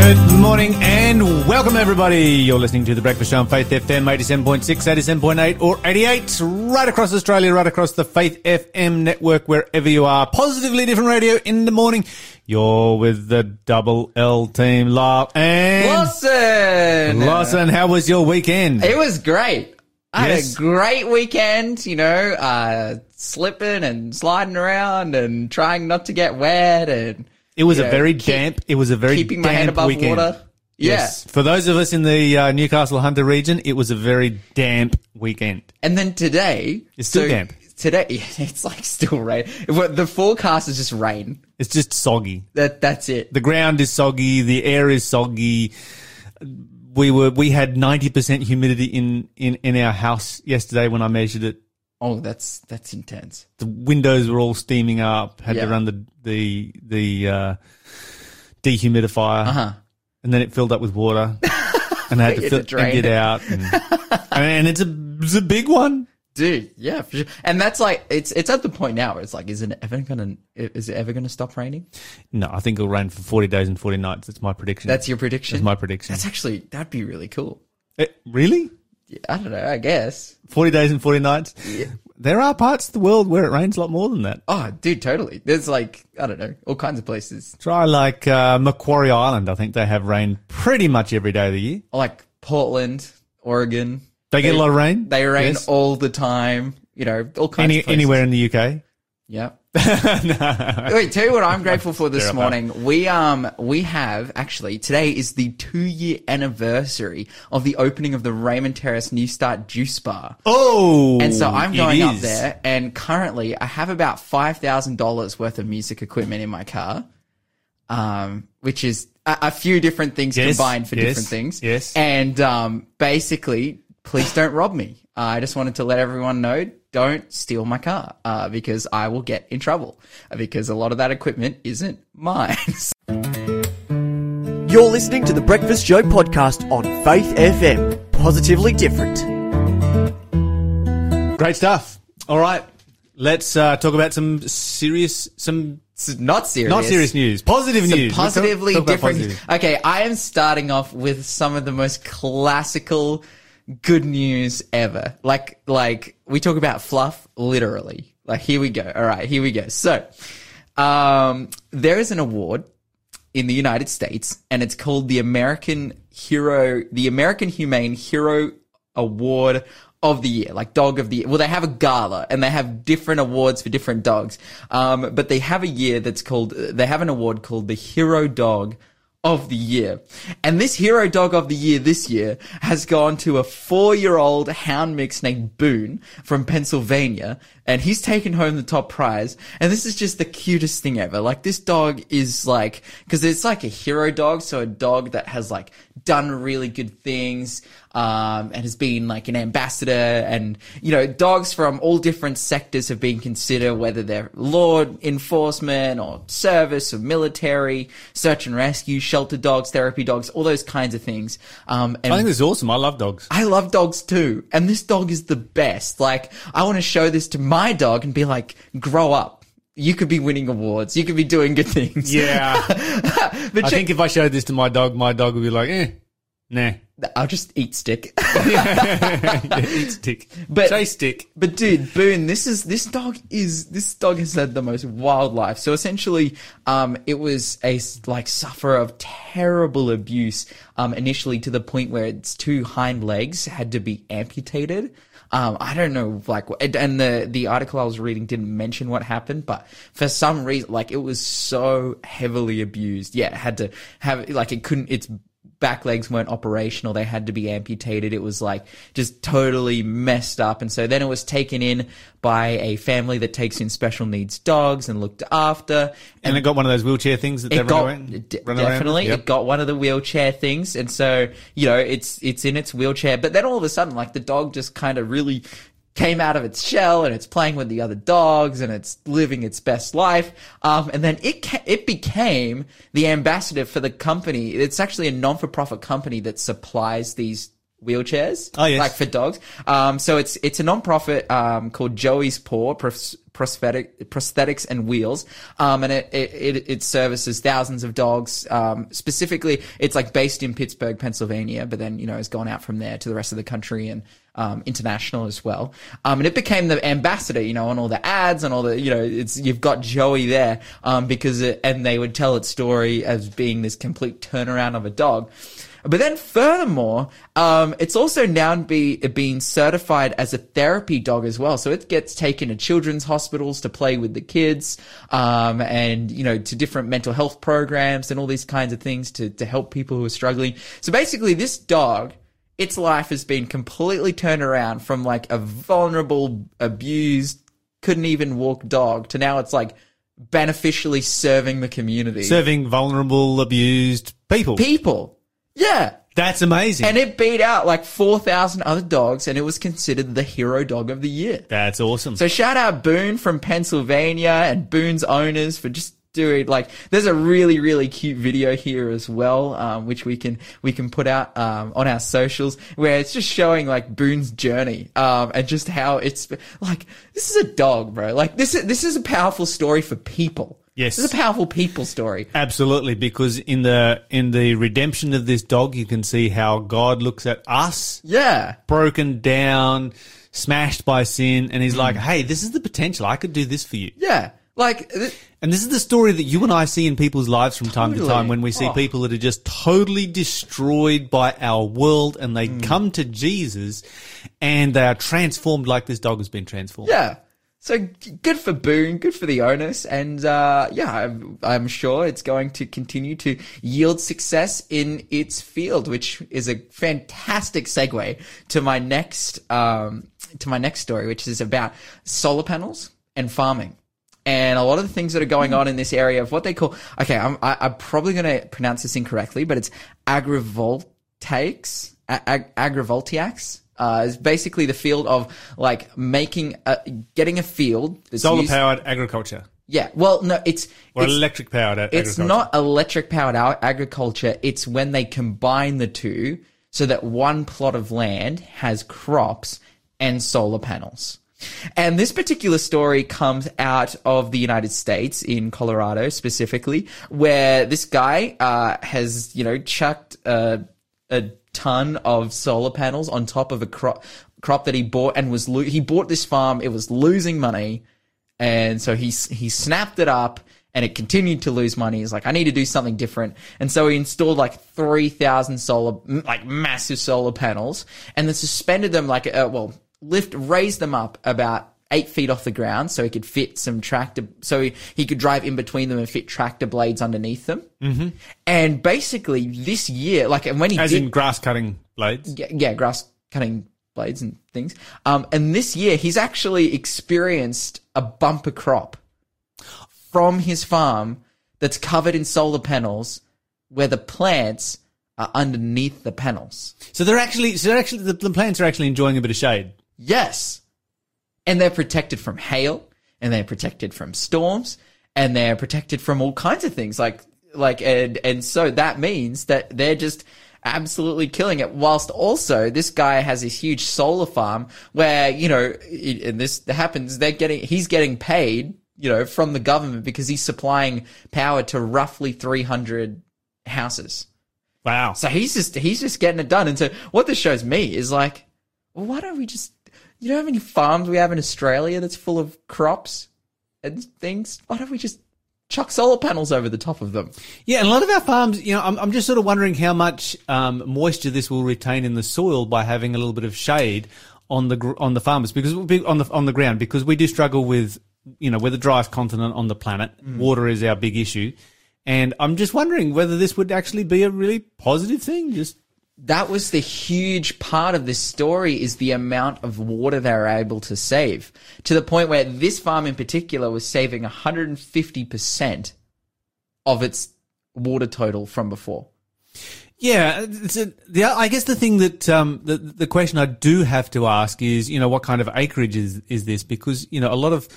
Good morning and welcome everybody. You're listening to The Breakfast Show on Faith FM 87.6, 87.8 or 88 right across Australia, right across the Faith FM network, wherever you are. Positively different radio in the morning. You're with the double L team, Lyle and Lawson. Lawson. How was your weekend? It was great. I Yes. had a great weekend, you know, uh, slipping and sliding around and trying not to get wet and It was you a very keep- damp, it was a very keeping my damp head above weekend. water. Yeah. Yes. For those of us in the uh, Newcastle Hunter region, it was a very damp weekend. And then today, It's still so damp. Today, it's like still rain. The forecast is just rain. It's just soggy. That that's it. the ground is soggy, the air is soggy. We were we had ninety percent humidity in, in in our house yesterday when I measured it. Oh, that's that's intense. The windows were all steaming up. Had Yeah. to run the the the uh, dehumidifier, Uh huh. and then it filled up with water, and I had to fill, to it it. out. And, and it's a it's a big one. Dude, yeah, for sure. And that's like it's it's at the point now where it's like, is it ever gonna is it ever gonna stop raining? No, I think it'll rain for forty days and forty nights. That's my prediction. That's your prediction. That's my prediction. That's actually that'd be really cool. Eh, really? Yeah, I don't know. I guess. 40 days and 40 nights. There are parts of the world where it rains a lot more than that. Oh, dude, totally. There's like I don't know, all kinds of places. Try like uh, Macquarie Island. I think they have rain pretty much every day of the year. Like Portland, Oregon. They get a lot of rain. They rain Yes. all the time. You know, all kinds Any, of places. anywhere in the UK. Yeah. Wait, tell you what I'm grateful for this morning. We um we have actually today is the two year anniversary of the opening of the Raymond Terrace New Start Juice Bar. Oh, And so I'm going up there, and currently I have about five thousand dollars worth of music equipment in my car, um, which is a, a few different things Yes, combined for yes, different things. yes. and um, basically, please don't rob me. Uh, I just wanted to let everyone know: don't steal my car uh, because I will get in trouble uh, because a lot of that equipment isn't mine. You're listening to the Breakfast Show podcast on Faith FM. Positively different. Great stuff. All right. Let's uh, talk about some serious, some not serious. not serious news. Positive Some news. We'll talk- positively talk different. positive. Okay, I am starting off with some of the most classical good news ever. Like, like we talk about fluff, literally. Like, here we go. All right, here we go. So, um, there is an award in the United States, and it's called the American Hero, the American Humane Hero Award of the Year, like Dog of the Year. Well, they have a gala and they have different awards for different dogs. Um, but they have a year that's called, they have an award called the Hero Dog of the year. And this hero dog of the year this year has gone to a four year old hound mix named Boone from Pennsylvania. And he's taken home the top prize. And this is just the cutest thing ever. Like this dog is like, cause it's like a hero dog. So a dog that has like done really good things, um, and has been like an ambassador and, you know, dogs from all different sectors have been considered, whether they're law enforcement or service or military, search and rescue, shelter dogs, therapy dogs, all those kinds of things. Um, and I think this is awesome. I love dogs. I love dogs too. And this dog is the best. Like, I want to show this to my dog and be like, grow up. You could be winning awards. You could be doing good things. Yeah. but I check- think if I showed this to my dog, my dog would be like, eh, nah. I'll just eat stick. yeah, eat stick. But- Chase stick. But dude, Boone, this is this dog is this dog has had the most wild life. So essentially, um, it was a like sufferer of terrible abuse. Um, initially to the point where its two hind legs had to be amputated. Um, I don't know, like, and- and the the article I was reading didn't mention what happened, but for some reason, like, it was so heavily abused. Yeah, it had to have like it couldn't. Its back legs weren't operational. They had to be amputated. It was like just totally messed up. And so then it was taken in by a family that takes in special needs dogs and looked after. And it got one of those wheelchair things that they got run around, d- run around definitely Yep. it got one of the wheelchair things, and so you know it's it's in its wheelchair. But then all of a sudden, like the dog just kind of really came out of its shell and it's playing with the other dogs and it's living its best life. Um, and then it ca- it became the ambassador for the company. It's actually a non for profit company that supplies these wheelchairs. Oh, yes. Like for dogs. Um, so it's, it's a non-profit, um, called Joey's Paw Pros- Prosthetic, Prosthetics and Wheels. Um, and it, it, it, it services thousands of dogs. Um, specifically, it's like based in Pittsburgh, Pennsylvania, but then, you know, has gone out from there to the rest of the country and, um, international as well. Um, and it became the ambassador, you know, on all the ads and all the, you know, it's, you've got Joey there, um, because it, and they would tell its story as being this complete turnaround of a dog. But then furthermore, um, it's also now be, being certified as a therapy dog as well. So it gets taken to children's hospitals to play with the kids, um, and, you know, to different mental health programs and all these kinds of things to, to help people who are struggling. So basically this dog, its life has been completely turned around from like a vulnerable, abused, couldn't even walk dog to now it's like beneficially serving the community. Serving vulnerable, abused people. people. Yeah. That's amazing. And it beat out like 4,000 other dogs and it was considered the hero dog of the year. That's awesome. So shout out Boone from Pennsylvania and Boone's owners for just doing like, there's a really, really cute video here as well, um, which we can, we can put out, um, on our socials where it's just showing like Boone's journey, um, and just how it's like, this is a dog, bro. Like this is, this is a powerful story for people. Yes. This is a powerful people story. Absolutely, because in the in the redemption of this dog, you can see how God looks at us, Yeah. broken down, smashed by sin, and He's Mm. like, "Hey, this is the potential. I could do this for you." Yeah. Like, th- And this is the story that you and I see in people's lives from time to time when we see Oh. people that are just totally destroyed by our world, and they Mm. come to Jesus, and they are transformed like this dog has been transformed. Yeah. So good for Boone, good for the owners, and uh, yeah, I'm, I'm sure it's going to continue to yield success in its field, which is a fantastic segue to my next um, to my next story, which is about solar panels and farming. And a lot of the things that are going on in this area of what they call okay, I'm I, I'm probably going to pronounce this incorrectly, but it's agrivoltaics, ag- agrivoltaics. Uh, is basically the field of like making, a, getting a field Solar powered agriculture Yeah, well, no, it's or it's, electric powered agriculture. it's not electric powered agriculture. It's when they combine the two so that one plot of land has crops and solar panels. And this particular story comes out of the United States in Colorado specifically, where this guy uh, has, you know, chucked a, a ton of solar panels on top of a crop crop that he bought and was lo- he bought this farm. It was losing money, and so he he snapped it up and it continued to lose money. He's like, I need to do something different. And so he installed like 3,000 solar, like massive solar panels and then suspended them like, uh, well, lift, raised them up about eight feet off the ground so he could fit some tractor, so he, he could drive in between them and fit tractor blades underneath them. Mm-hmm. And basically this year, like, and when he as did, in grass cutting blades. yeah, yeah, grass cutting blades and things. Um, and this year he's actually experienced a bumper crop from his farm that's covered in solar panels where the plants are underneath the panels. So they're actually, so they're actually, the, the plants are actually enjoying a bit of shade. Yes. And they're protected from hail and they're protected from storms and they're protected from all kinds of things like like and and so that means that they're just absolutely killing it whilst also this guy has this huge solar farm where you know and this happens they're getting he's getting paid you know from the government because he's supplying power to roughly 300 houses Wow. so he's just he's just getting it done. And so what this shows me is like, well, why don't we just you know how many farms we have in Australia that's full of crops and things? Why don't we just chuck solar panels over the top of them? Yeah, and a lot of our farms, you know, I'm, I'm just sort of wondering how much um, moisture this will retain in the soil by having a little bit of shade on the gr- on the farmers because on the on the ground because we do struggle with you know we're the driest continent on the planet. Water is our big issue, and I'm just wondering whether this would actually be a really positive thing. Just That was the huge part of this story is the amount of water they were able to save to the point where this farm in particular was saving 150% of its water total from before. Yeah, a, the, I guess the thing that um, the the question I do have to ask is, you know, what kind of acreage is is this? Because you know, a lot of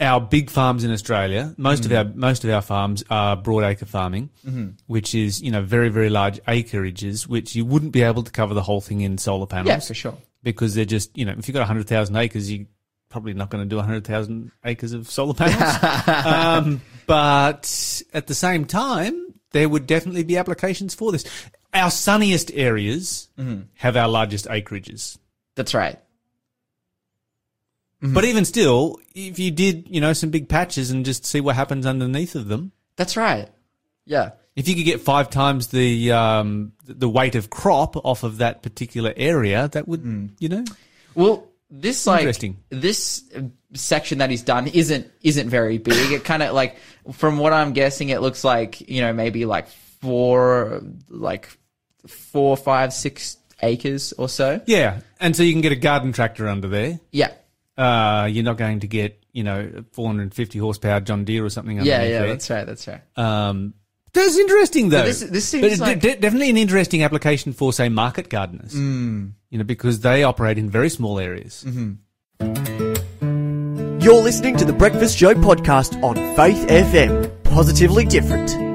our big farms in Australia, most of mm. our most of our farms are broadacre farming, mm-hmm. which is you know very very large acreages, which you wouldn't be able to cover the whole thing in solar panels. Yeah, for sure. because they're just you know if you've got hundred thousand acres, you're probably not going to do hundred thousand acres of solar panels. um, but at the same time, there would definitely be applications for this. Our sunniest areas mm-hmm. have our largest acreages. That's right. But even still, if you did, you know, some big patches and just see what happens underneath of them, That's right. Yeah. if you could get five times the um, the weight of crop off of that particular area, that would, you know, Well, this like this uh, section that he's done isn't isn't very big. It kind of like from what I'm guessing, it looks like you know maybe like four like four, five, six acres or so. yeah. And so you can get a garden tractor under there. Yeah. Uh, you're not going to get, you know, 450 horsepower John Deere or something. Yeah, yeah, there. that's right, that's right. Um, that's interesting though. this- this seems like- de- definitely an interesting application for, say, market gardeners. Mm. You know, because they operate in very small areas. Mm-hmm. You're listening to the Breakfast Show podcast on Faith FM. Positively different.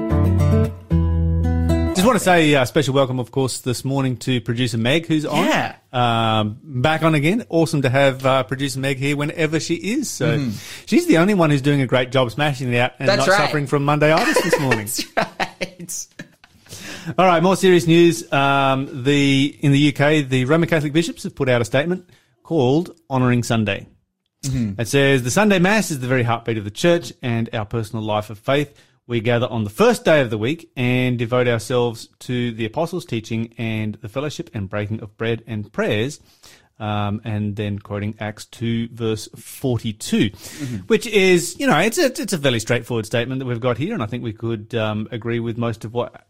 Just want to say a special welcome, of course, this morning to producer Meg, who's on. Yeah. Um, back on again. Awesome to have uh, producer Meg here whenever she is. So she's the only one who's doing a great job smashing it out and Mm-hmm. That's not right. suffering from Mondayitis this morning. That's right. All right, more serious news. Um, the in the UK, the Roman Catholic bishops have put out a statement called "Honoring Sunday." It says the Sunday Mass is the very heartbeat of the Church and our personal life of faith. We gather on the first day of the week and devote ourselves to the Apostles' teaching and the fellowship and breaking of bread and prayers. Um, and then quoting Acts 2 verse 42, which is, you know, it's a, it's a fairly straightforward statement that we've got here. And I think we could, um, agree with most of what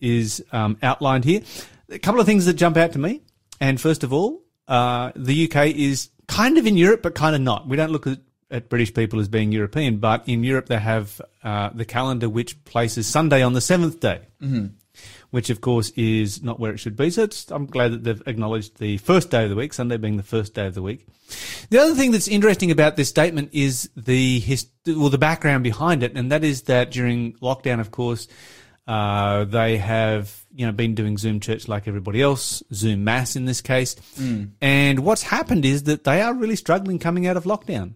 is, um, outlined here. A couple of things that jump out to me. And first of all, uh, the UK is kind of in Europe, but kind of not. We don't look at, at British people as being European, but in Europe they have, uh, the calendar which places Sunday on the seventh day which of course is not where it should be. So it's, I'm glad that they've acknowledged the first day of the week, Sunday being the first day of the week. The other thing that's interesting about this statement is the hist- well, the background behind it, and that is that during lockdown, of course, uh, they have you know been doing Zoom church like everybody else, Zoom mass in this case, and what's happened is that they are really struggling coming out of lockdown.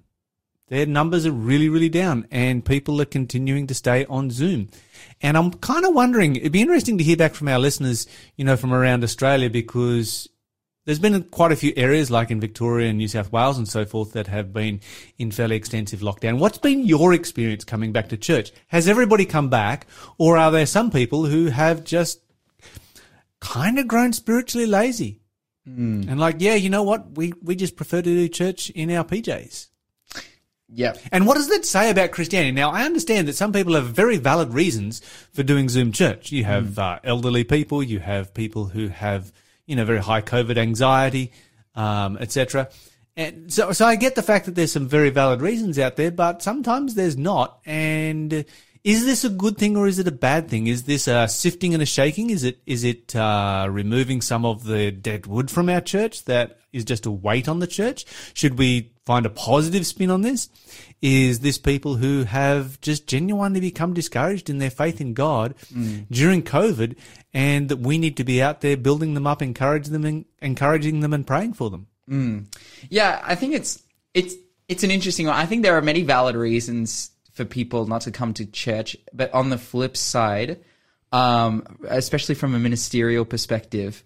Their numbers are really, really down, and people are continuing to stay on Zoom. And I'm kind of wondering, it'd be interesting to hear back from our listeners, you know, from around Australia, because there's been quite a few areas like in Victoria and New South Wales and so forth that have been in fairly extensive lockdown. What's been your experience coming back to church? Has everybody come back, or are there some people who have just kind of grown spiritually lazy? Hmm. And like, yeah, you know what? We, we just prefer to do church in our PJs. Yep. And what does that say about Christianity? Now, I understand that some people have very valid reasons for doing Zoom church. You have uh, elderly people, you have people who have, you know, very high COVID anxiety, um, etc. And so, so I get the fact that there's some very valid reasons out there, but sometimes there's not. And is this a good thing or is it a bad thing? Is this a sifting and a shaking? Is it is it uh, removing some of the dead wood from our church that is just a weight on the church? Should we find a positive spin on this? Is this people who have just genuinely become discouraged in their faith in God during COVID, and that we need to be out there building them up, encouraging them, and encouraging them, and praying for them? Yeah, I think it's it's it's an interesting one. I think there are many valid reasons for people not to come to church, but on the flip side, um, especially from a ministerial perspective,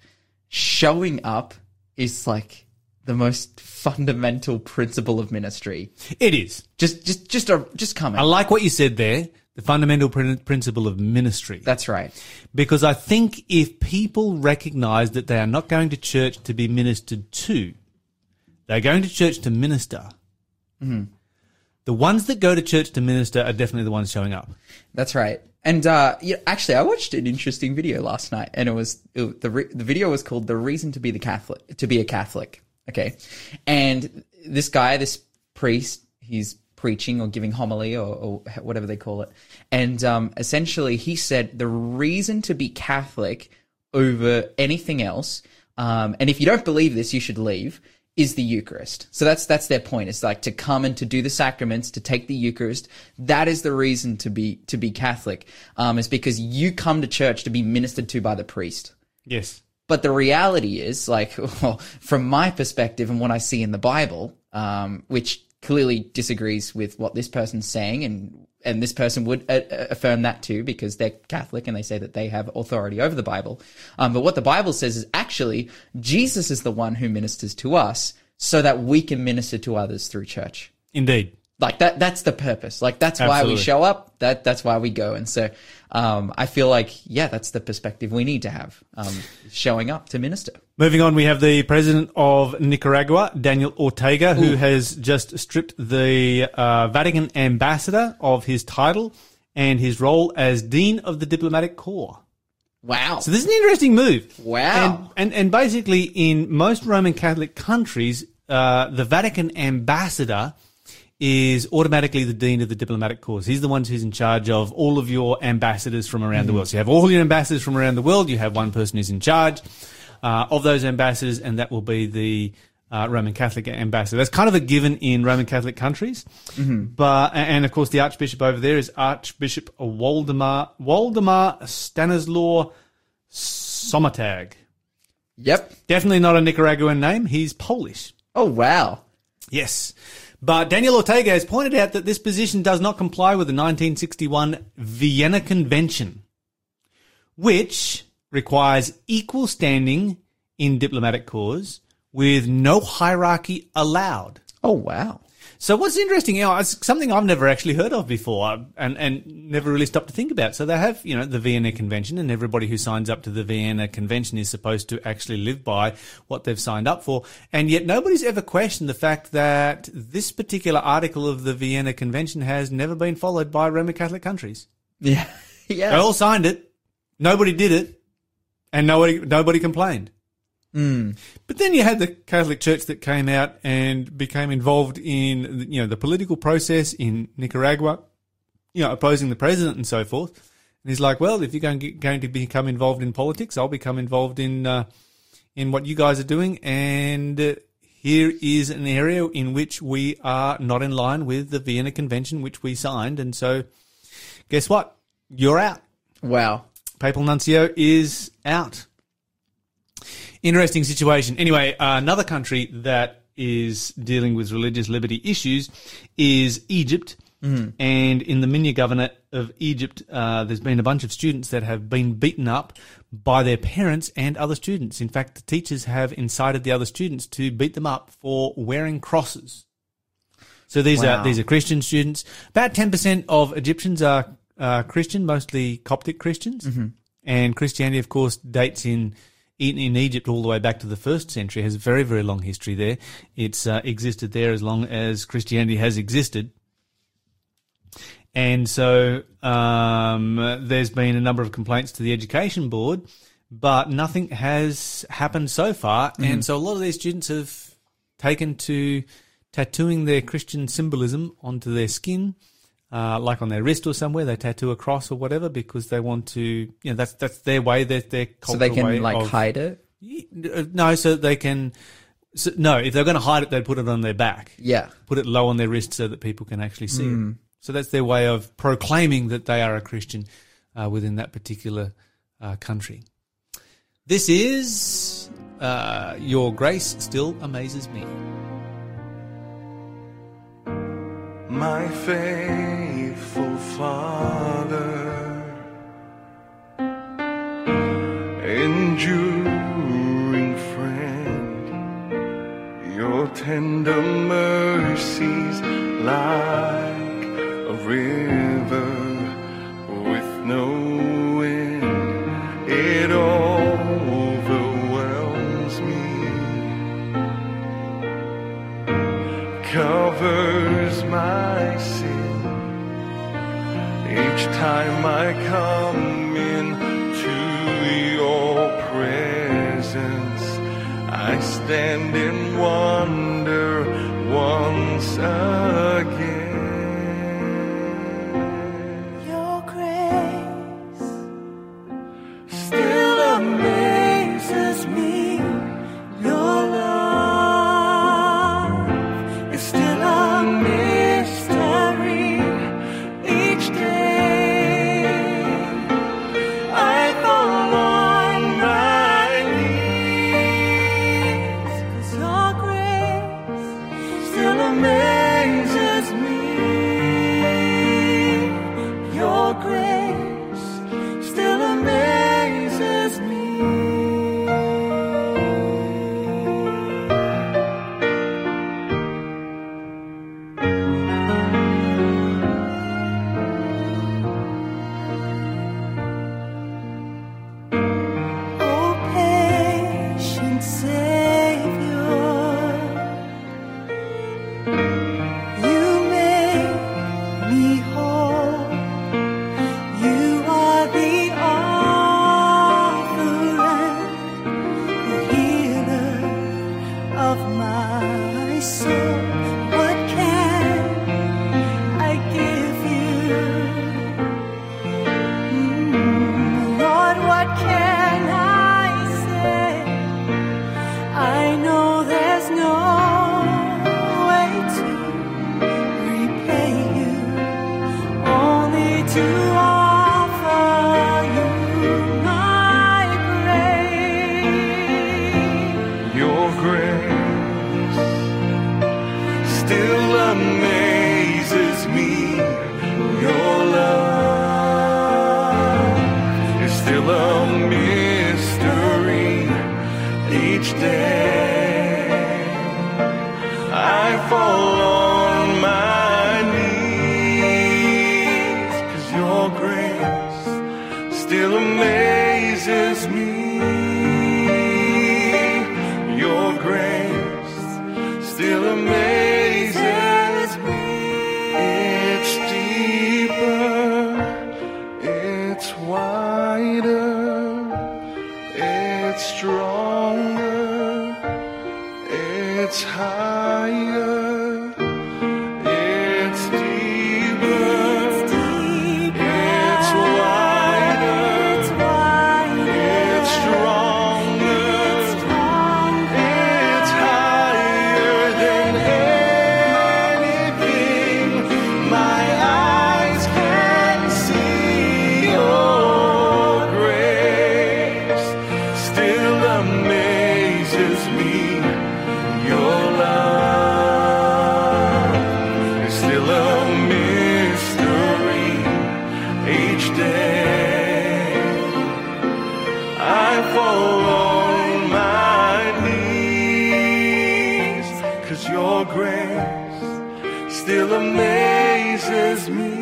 showing up is like the most fundamental principle of ministry. It is. Just just just a, just come I like what you said there. The fundamental prin- principle of ministry. That's right. Because I think if people recognize that they are not going to church to be ministered to, they're going to church to minister. Mm-hmm. The ones that go to church to minister are definitely the ones showing up. That's right. And uh, yeah, actually, I watched an interesting video last night, and it was it, the re- the video was called "The Reason to Be the Catholic to Be a Catholic." Okay, and this guy, this priest, he's preaching or giving homily or, or whatever they call it, and um, essentially he said the reason to be Catholic over anything else, um, and if you don't believe this, you should leave, is the Eucharist. So that's that's their point. It's like to come and to do the sacraments, to take the Eucharist. That is the reason to be to be Catholic. Um, is because you come to church to be ministered to by the priest. Yes. But the reality is, like, well, from my perspective and what I see in the Bible, um, which clearly disagrees with what this person's saying, and and this person would uh, uh, affirm that too because they're Catholic and they say that they have authority over the Bible. Um, but what the Bible says is actually Jesus is the one who ministers to us so that we can minister to others through church. Indeed. Like that, that's the purpose. Like that's why we show up. That that's why we go. And so, um, I feel like, yeah, that's the perspective we need to have, um, showing up to minister. Moving on, we have the president of Nicaragua, Daniel Ortega, who has just stripped the uh, Vatican ambassador of his title and his role as dean of the diplomatic corps. Wow. So this is an interesting move. Wow. And, and, and basically, in most Roman Catholic countries, uh, the Vatican ambassador is automatically the dean of the diplomatic corps. He's the one who's in charge of all of your ambassadors from around the world. So you have all your ambassadors from around the world. You have one person who's in charge uh, of those ambassadors, and that will be the uh, Roman Catholic ambassador. That's kind of a given in Roman Catholic countries. But and of course, the Archbishop over there is Archbishop Waldemar Waldemar Stanislaw Sommertag. yep. Definitely not a Nicaraguan name. He's Polish. Oh, wow. Yes. But Daniel Ortega has pointed out that this position does not comply with the 1961 Vienna Convention, which requires equal standing in diplomatic corps with no hierarchy allowed. Oh, wow. So what's interesting, you know, it's something I've never actually heard of before and, and never really stopped to think about. So they have, you know, the Vienna Convention and everybody who signs up to the Vienna Convention is supposed to actually live by what they've signed up for. And yet nobody's ever questioned the fact that this particular article of the Vienna Convention has never been followed by Roman Catholic countries. Yeah. yeah, They all signed it. Nobody did it. And nobody, nobody complained. But then you had the Catholic Church that came out and became involved in, you know, the political process in Nicaragua, you know, opposing the president and so forth. And he's like, well, if you're going, get, going to become involved in politics, I'll become involved in, uh, in what you guys are doing. And uh, here is an area in which we are not in line with the Vienna Convention, which we signed. And so guess what? You're out. Wow. Papal Nuncio is out. Interesting situation. Anyway, uh, another country that is dealing with religious liberty issues is Egypt. And in the Minya Governorate of Egypt, uh, there's been a bunch of students that have been beaten up by their parents and other students. In fact, the teachers have incited the other students to beat them up for wearing crosses. So these Wow. are these are Christian students. About ten percent of Egyptians are uh, Christian, mostly Coptic Christians, and Christianity, of course, dates in, in in Egypt all the way back to the first century. Has a very very long history there. It's uh, existed there as long as Christianity has existed. And so um, there's been a number of complaints to the education board, but nothing has happened so far. And so a lot of these students have taken to tattooing their Christian symbolism onto their skin, uh, like on their wrist or somewhere. They tattoo a cross or whatever because they want to. You know, that's that's their way. That's their So they can like of- hide it. No, so they can. So, no, if they're going to hide it, they'd put it on their back Yeah. put it low on their wrist so that people can actually see it. So that's their way of proclaiming that they are a Christian uh, within that particular uh, country. This is uh, Your Grace Still Amazes Me. my faithful Father, enduring friend, your tender mercies like a river time I come into your presence. I stand in each day. I fall on my knees, cause your grace still amazes me.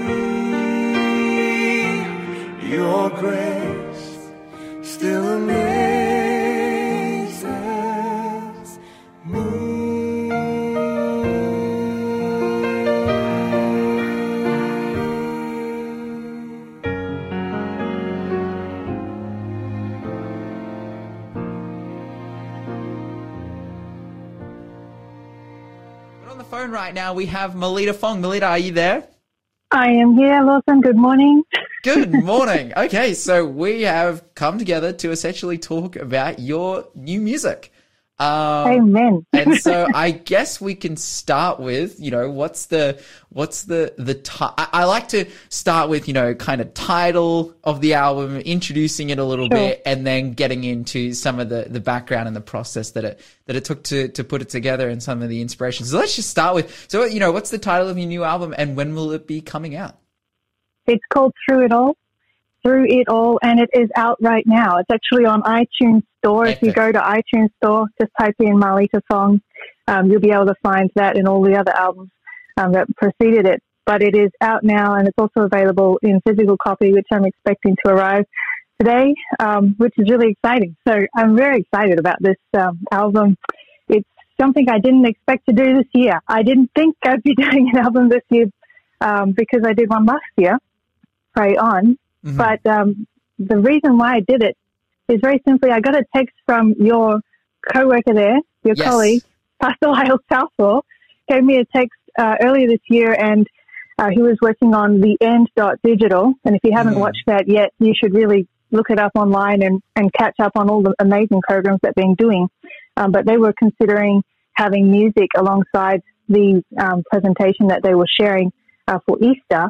Your grace right now, we have Melita Fong. Melita, are you there? I am here, Lawson. Good morning. Good morning. okay, so we have come together to essentially talk about your new music. Um, Amen. and so I guess we can start with, you know, what's the, what's the, the, ti- I, I like to start with, you know, kind of title of the album, introducing it a little Sure. bit, and then getting into some of the, the background and the process that it, that it took to, to put it together and some of the inspirations. So let's just start with, so, you know, what's the title of your new album and when will it be coming out? It's called Through It All. Through It All, and it is out right now. It's actually on iTunes Store. If you go to iTunes Store, just type in Marlita Song. Um, you'll be able to find that and all the other albums um, that preceded it. But it is out now, and it's also available in physical copy, which I'm expecting to arrive today, um, which is really exciting. So I'm very excited about this um, album. It's something I didn't expect to do this year. I didn't think I'd be doing an album this year um, because I did one last year, Pray On. Mhm. But um, the reason why I did it is very simply I got a text from your co-worker there, your Yes. colleague, Pastor Lyle Southall, gave me a text uh, earlier this year and uh, he was working on the end dot digital. And if you haven't Mhm. watched that yet, you should really look it up online and, and catch up on all the amazing programs that they've been doing. Um, but they were considering having music alongside the um, presentation that they were sharing uh, for Easter.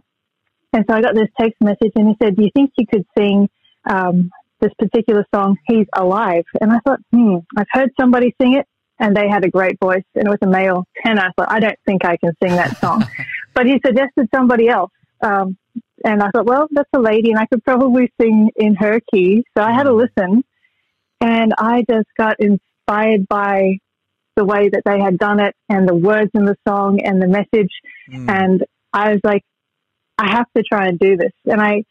And so I got this text message and he said, do you think you could sing um, this particular song, He's Alive? And I thought, hmm, I've heard somebody sing it and they had a great voice and it was a male tenor. I thought, I don't think I can sing that song. but he suggested somebody else. Um, and I thought, well, that's a lady and I could probably sing in her key. So I had a listen and I just got inspired by the way that they had done it and the words in the song and the message. Mm. And I was like, I have to try and do this. And I,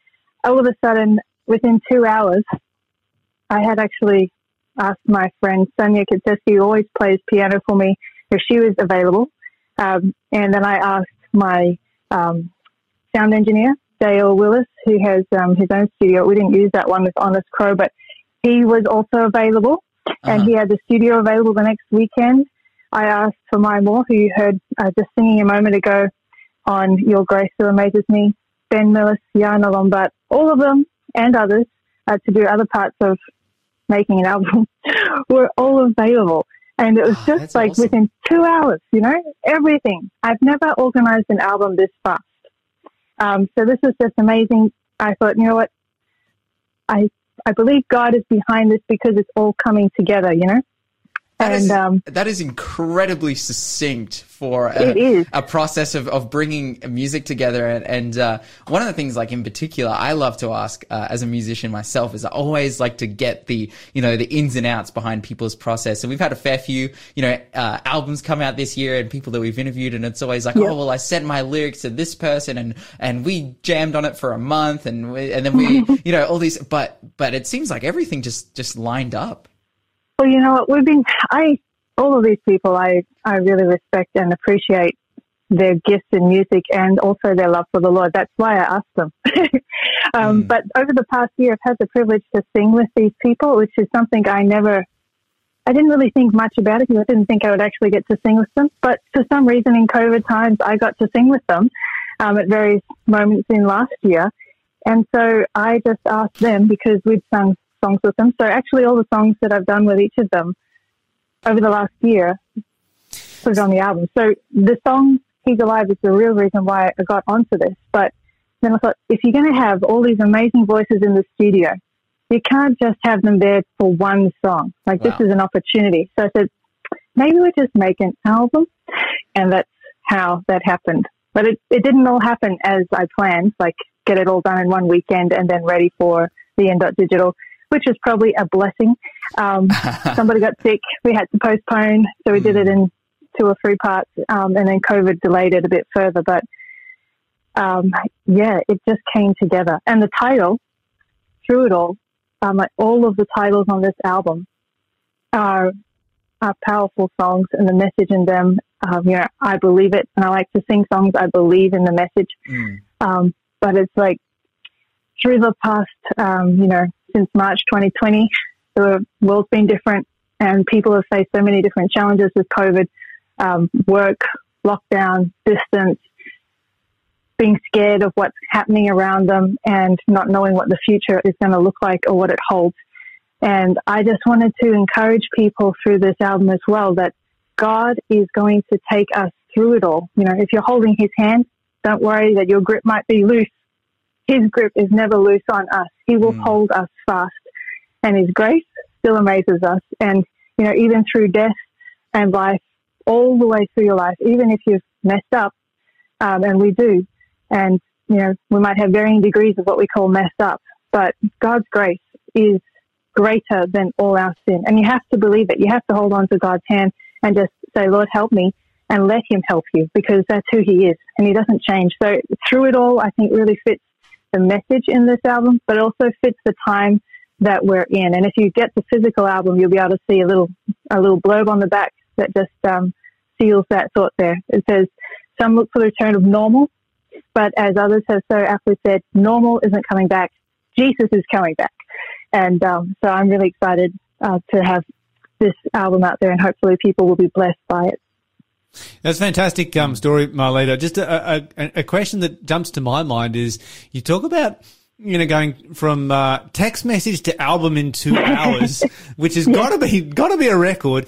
all of a sudden, within two hours, I had actually asked my friend Sonia Kitseski, who always plays piano for me, if she was available. Um, and then I asked my um, sound engineer, Dale Willis, who has um, his own studio. We didn't use that one with Honest Crow, but he was also available. And Uh-huh. he had the studio available the next weekend. I asked for my Moore, who you heard uh, just singing a moment ago on Your Grace Still Amazes Me, Ben Millis, Yana Lombard, all of them and others uh, to do other parts of making an album were all available. And it was Oh, just like awesome. within two hours, you know, everything. I've never organized an album this fast. Um, so this is just amazing. I thought, you know what? I, I believe God is behind this because it's all coming together, you know? That is- and um, that is incredibly succinct for a, a process of, of bringing music together. And, and uh, one of the things, like in particular, I love to ask uh, as a musician myself is I always like to get the you know the ins and outs behind people's process. And we've had a fair few you know uh, albums come out this year and people that we've interviewed, and it's always like, Yep. oh well, I sent my lyrics to this person and and we jammed on it for a month, and we, and then we you know all these, but but it seems like everything just just lined up. Well, you know what? We've been, I, all of these people, I, I really respect and appreciate their gifts in music and also their love for the Lord. That's why I asked them. um, But over the past year, I've had the privilege to sing with these people, which is something I never, I didn't really think much about it because I didn't think I would actually get to sing with them. But for some reason in COVID times, I got to sing with them um, at various moments in last year. And so I just asked them because we'd sung songs with them. So actually, all the songs that I've done with each of them over the last year, put it on the album. So the song "He's Alive" is the real reason why I got onto this. But then I thought, if you're going to have all these amazing voices in the studio, you can't just have them there for one song. Like Wow. this is an opportunity. So I said, maybe we just make an album, and that's how that happened. But it, it didn't all happen as I planned, like get it all done in one weekend and then ready for the end dot digital, which is probably a blessing. Um, somebody got sick, we had to postpone, so we did it in two or three parts, um, and then COVID delayed it a bit further. But um, yeah, it just came together. And the title, through it all, um, like all of the titles on this album are are powerful songs, and the message in them, um, you know, I believe it, and I like to sing songs. I believe in the message. Mm. Um, but it's like through the past, um, you know, since March 2020, the world's been different and people have faced so many different challenges with COVID, um, work, lockdown, distance, being scared of what's happening around them and not knowing what the future is going to look like or what it holds. And I just wanted to encourage people through this album as well that God is going to take us through it all. You know, if you're holding his hand, don't worry that your grip might be loose. His grip is never loose on us. He will hold us fast. And his grace still amazes us. And, you know, even through death and life, all the way through your life, even if you've messed up, um, and we do, and, you know, we might have varying degrees of what we call messed up, but God's grace is greater than all our sin. And you have to believe it. You have to hold on to God's hand and just say, Lord, help me and let him help you because that's who he is and he doesn't change. So through it all, I think really fits the message in this album, but also fits the time that we're in. And if you get the physical album, you'll be able to see a little, a little blurb on the back that just, um, seals that thought there. It says, some look for the return of normal, but as others have so aptly said, normal isn't coming back. Jesus is coming back. And, um, so I'm really excited, uh, to have this album out there and hopefully people will be blessed by it. That's a fantastic um, story, Marlita. Just a, a, a question that jumps to my mind is you talk about you know going from uh, text message to album in two hours, which has got to be got to be a record.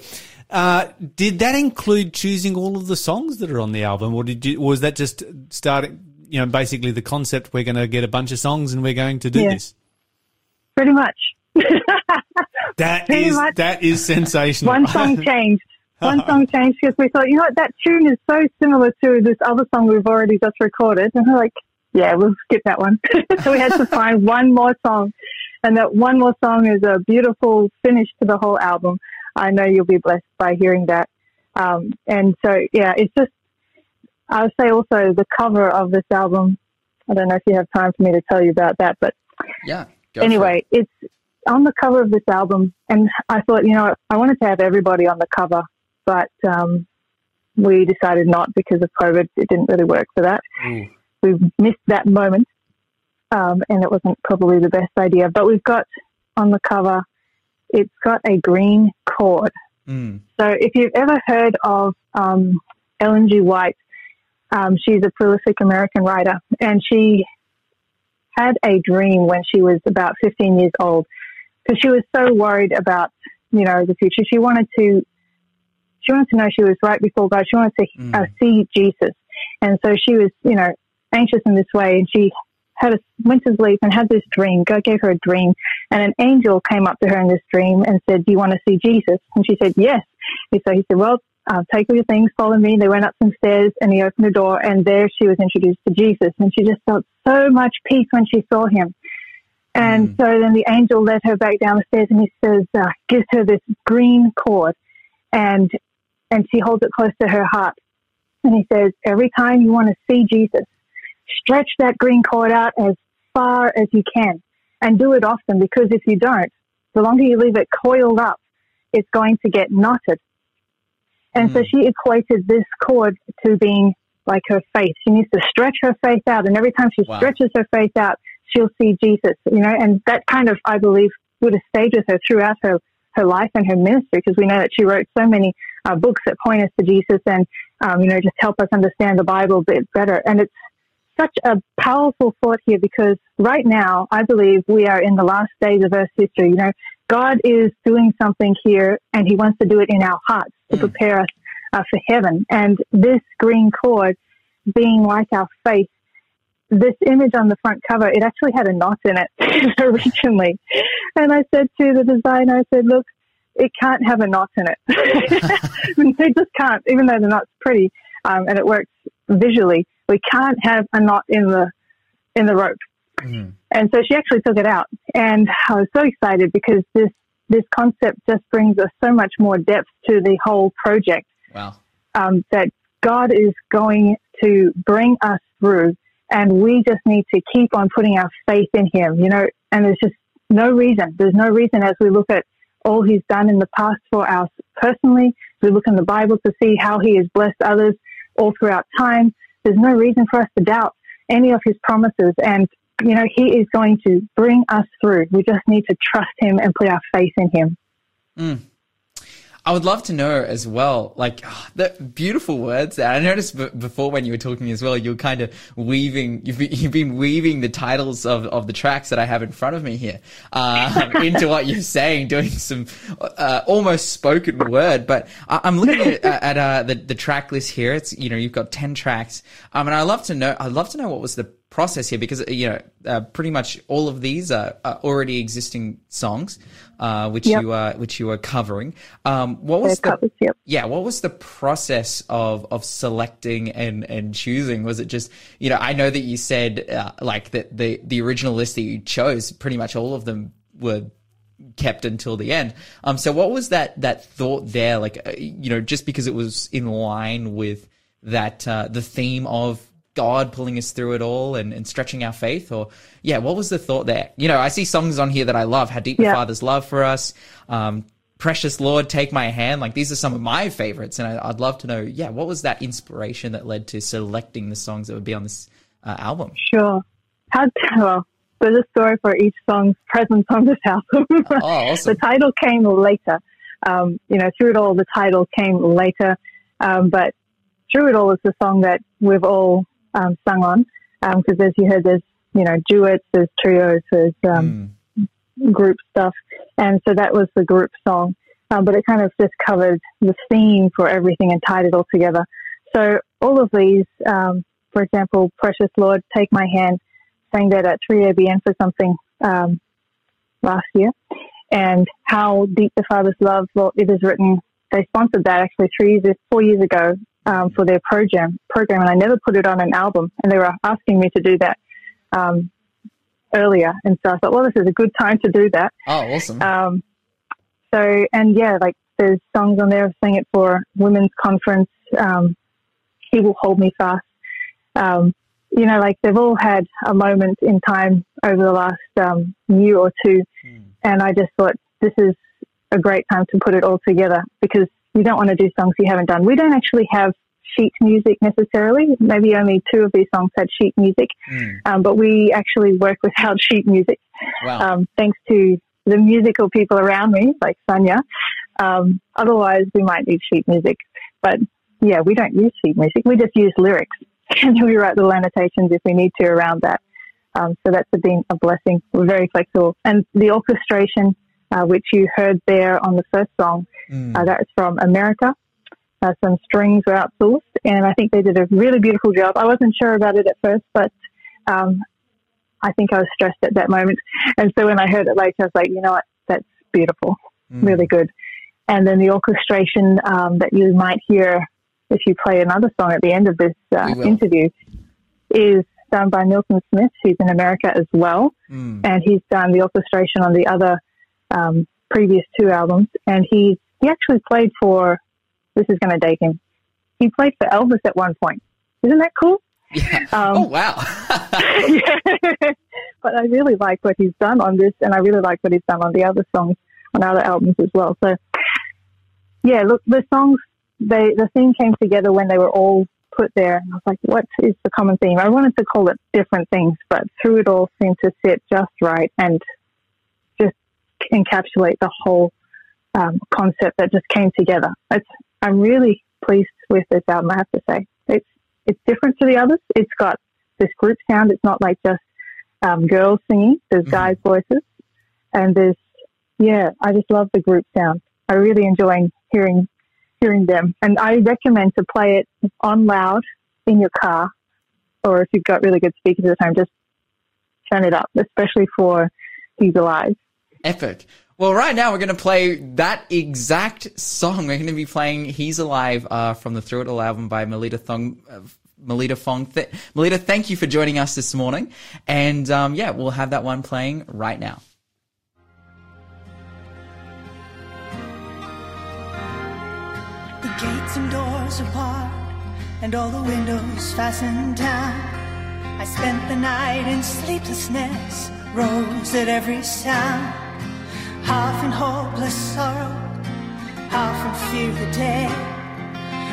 Uh, did that include choosing all of the songs that are on the album, or did you, or was that just starting? You know, basically the concept. We're going to get a bunch of songs and we're going to do Yeah. this. Pretty much. That Pretty is much. that is sensational. One song changed. One song changed because we thought, you know what, that tune is so similar to this other song we've already just recorded. And we're like, yeah, we'll skip that one. so we had to find one more song. And that one more song is a beautiful finish to the whole album. I know you'll be blessed by hearing that. Um, and so, yeah, it's just, I would say also the cover of this album. I don't know if you have time for me to tell you about that, but Yeah. for it. anyway, it's on the cover of this album, and I thought, you know, I wanted to have everybody on the cover, but um, we decided not because of COVID. It didn't really work for that. Ooh. We missed that moment, um, and it wasn't probably the best idea. But we've got on the cover, it's got a green cord. Mm. So if you've ever heard of um, Ellen G. White, um, she's a prolific American writer, and she had a dream when she was about 15 years old because she was so worried about, you know, the future. She wanted to, she wanted to know she was right before God. She wanted to Mm. uh, see Jesus. And so she was, you know, anxious in this way and she had a, went to sleep and had this dream. God gave her a dream And an angel came up to her in this dream and said, do you want to see Jesus? And she said, yes. And so he said, well, uh, take all your things, follow me. They went up some stairs and he opened the door and there she was introduced to Jesus. And she just felt so much peace when she saw him. And Mm. so then the angel led her back down the stairs and he says, uh, gives her this green cord and, and she holds it close to her heart. And he says, every time you want to see Jesus, stretch that green cord out as far as you can and do it often because if you don't, the longer you leave it coiled up, it's going to get knotted. And so Mm. she equated this cord to being like her faith. She needs to stretch her faith out. And every time she Wow. stretches her faith out, she'll see Jesus, you know, and that kind of, I believe, would have stayed with her throughout her, her life and her ministry because we know that she wrote so many uh, books that point us to Jesus and, um, you know, just help us understand the Bible a bit better. And it's such a powerful thought here because right now, I believe we are in the last days of Earth's history. You know, God is doing something here and he wants to do it in our hearts to Mm. prepare us uh, for heaven. And this green cord being like our faith, this image on the front cover, it actually had a knot in it originally. And I said to the designer, I said, look, it can't have a knot in it. it just can't, even though the knot's pretty um, and it works visually. We can't have a knot in the in the rope. Mhm. And so she actually took it out, and I was so excited because this this concept just brings us so much more depth to the whole project. Wow. Um, that God is going to bring us through, and we just need to keep on putting our faith in Him. You know, and there's just no reason. There's no reason as we look at all He's done in the past for us personally. We look in the Bible to see how He has blessed others all throughout time. There's no reason for us to doubt any of His promises, and you know, He is going to bring us through. We just need to trust Him and put our faith in Him. Hmm. I would love to know as well, like ah, the beautiful words that I noticed b- before when you were talking as well. You're kind of weaving, you've been, you've been weaving the titles of, of the tracks that I have in front of me here uh, into what you're saying, doing some uh, almost spoken word. But I, I'm looking at, at uh, the the track list here. It's you know you've got ten tracks, um, and I'd love to know. I'd love to know what was the process here because you know uh, pretty much all of these are, are already existing songs uh, which Yep. you are which you are covering um, what was They're the covers, yep. yeah what was the process of of selecting and and choosing was it just you know i know that you said uh, like that the the original list that you chose pretty much all of them were kept until the end um so what was that that thought there like uh, you know just because it was in line with that uh, the theme of God pulling us through it all and, and stretching our faith or yeah what was the thought there you know I see songs on here that I love how deep the father's love for us um precious Lord take my hand like these are some of my favorites and I, I'd love to know yeah what was that inspiration that led to selecting the songs that would be on this uh, album Sure. How well, there's a story for each song's presence on this album. oh awesome the title came later. Um, you know, through it all, the title came later. Um, but through it all is the song that we've all um, sung on. Because as you heard, there's you know duets, there's trios, there's um, Mm. group stuff, and so that was the group song. Um, but it kind of just covered the theme for everything and tied it all together. So all of these, um, for example, "Precious Lord, Take My Hand," sang that at 3ABN for something um, last year, and "How Deep the Father's Love," well, it is written. They sponsored that actually three years, four years ago um, for their program program, and I never put it on an album, and they were asking me to do that. Um, earlier. And so I thought, well, this is a good time to do that. oh awesome Um, so, and yeah, like there's songs on there. I sang it for women's conference. Um, he will hold me fast. Um, you know, like they've all had a moment in time over the last um, year or two. And I just thought this is a great time to put it all together because you don't want to do songs you haven't done. We don't actually have sheet music necessarily. Maybe only two of these songs had sheet music, Mm. um, but we actually work without sheet music wow um, thanks to the musical people around me, like Sonia. Um, otherwise, we might need sheet music. But yeah, we don't use sheet music. We just use lyrics. and we write little annotations if we need to around that. Um, so that's been a blessing. We're very flexible. And the orchestration, uh, which you heard there on the first song, Mm. uh, that's from America. Uh, some strings were outsourced, and I think they did a really beautiful job. I wasn't sure about it at first, but um, I think I was stressed at that moment. And so when I heard it later, I was like, you know what? That's beautiful. Really good. And then the orchestration um, that you might hear if you play another song at the end of this uh, interview is done by Milton Smith, who's in America as well. And he's done the orchestration on the other um, previous two albums. And he, he actually played for, this is going to date him, he played for Elvis at one point. Isn't that cool? Yeah. Um, oh wow. but I really like what he's done on this, and I really like what he's done on the other songs, on other albums as well. So, yeah, look, the songs, they the theme came together when they were all put there, and I was like, what is the common theme? I wanted to call it different things, but through it all seemed to sit just right and just encapsulate the whole um, concept that just came together. It's, I'm really pleased with this album, I have to say. It's it's different to the others. It's got this group sound. It's not like just um, girls singing. There's guys' voices, and there's yeah. I just love the group sound. I really enjoy hearing hearing them, and I recommend to play it on loud in your car, or if you've got really good speakers at home, just turn it up, especially for He's Alive. Epic. Well, right now we're going to play that exact song. We're going to be playing "He's Alive" uh, from the Through It All album by Melita Thong. Uh, Melita Fong. Th- Melita, thank you for joining us this morning. And um, yeah, we'll have that one playing right now. The gates and doors barred, and all the windows fastened down. I spent the night in sleeplessness, rose at every sound. Half in hopeless sorrow, half in fear the day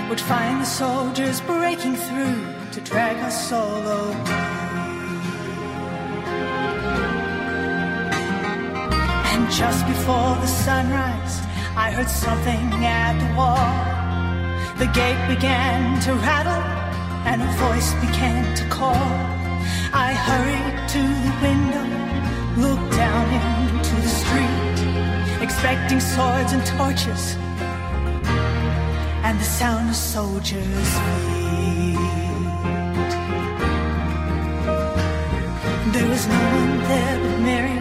would find the soldiers breaking through to drag us all away. And just before the sunrise, I heard something at the wall. The gate began to rattle, and a voice began to call. I hurried to the window, looked down street, expecting swords and torches, and the sound of soldiers' feet. There was no one there but Mary,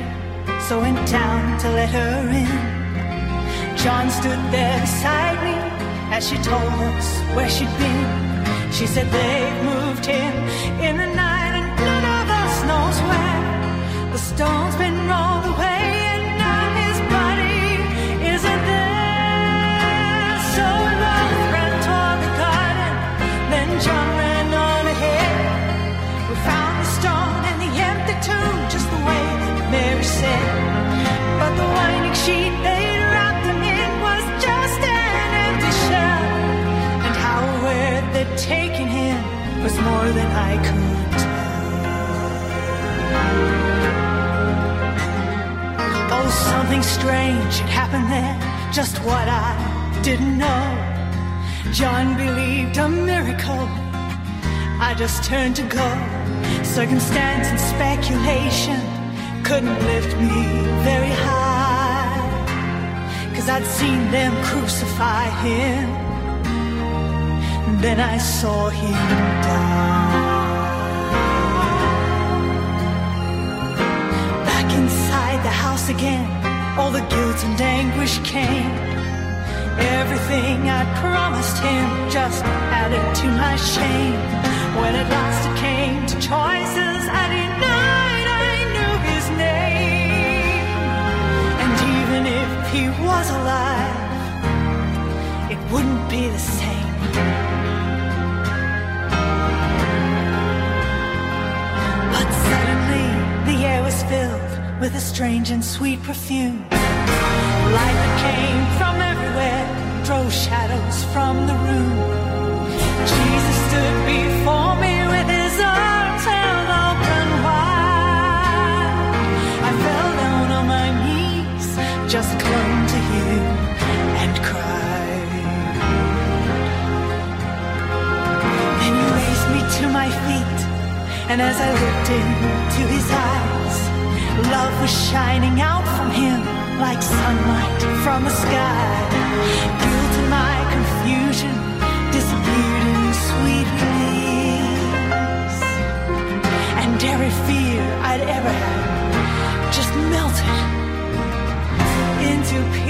so I went down to let her in. John stood there beside me as she told us where she'd been. She said they've moved him in the night and none of us knows where. The stone's been rolled away was more than I could tell. Oh, something strange had happened there, just what I didn't know. John believed a miracle. I just turned to go. Circumstance and speculation couldn't lift me very high. Cause I'd seen them crucify him. Then I saw him die. Back inside the house again, all the guilt and anguish came. Everything I promised him just added to my shame. When at last it came to choices, I denied I knew his name. And even if he was alive, it wouldn't be the same. Air was filled with a strange and sweet perfume. Light that came from everywhere drove shadows from the room. Jesus stood before me with his arms held open wide. I fell down on my knees, just clung to him and cried. Then he raised me to my feet, and as I looked into his eyes, love was shining out from him like sunlight from the sky. Guilt and my confusion disappeared in sweet release. And every fear I'd ever had just melted into peace.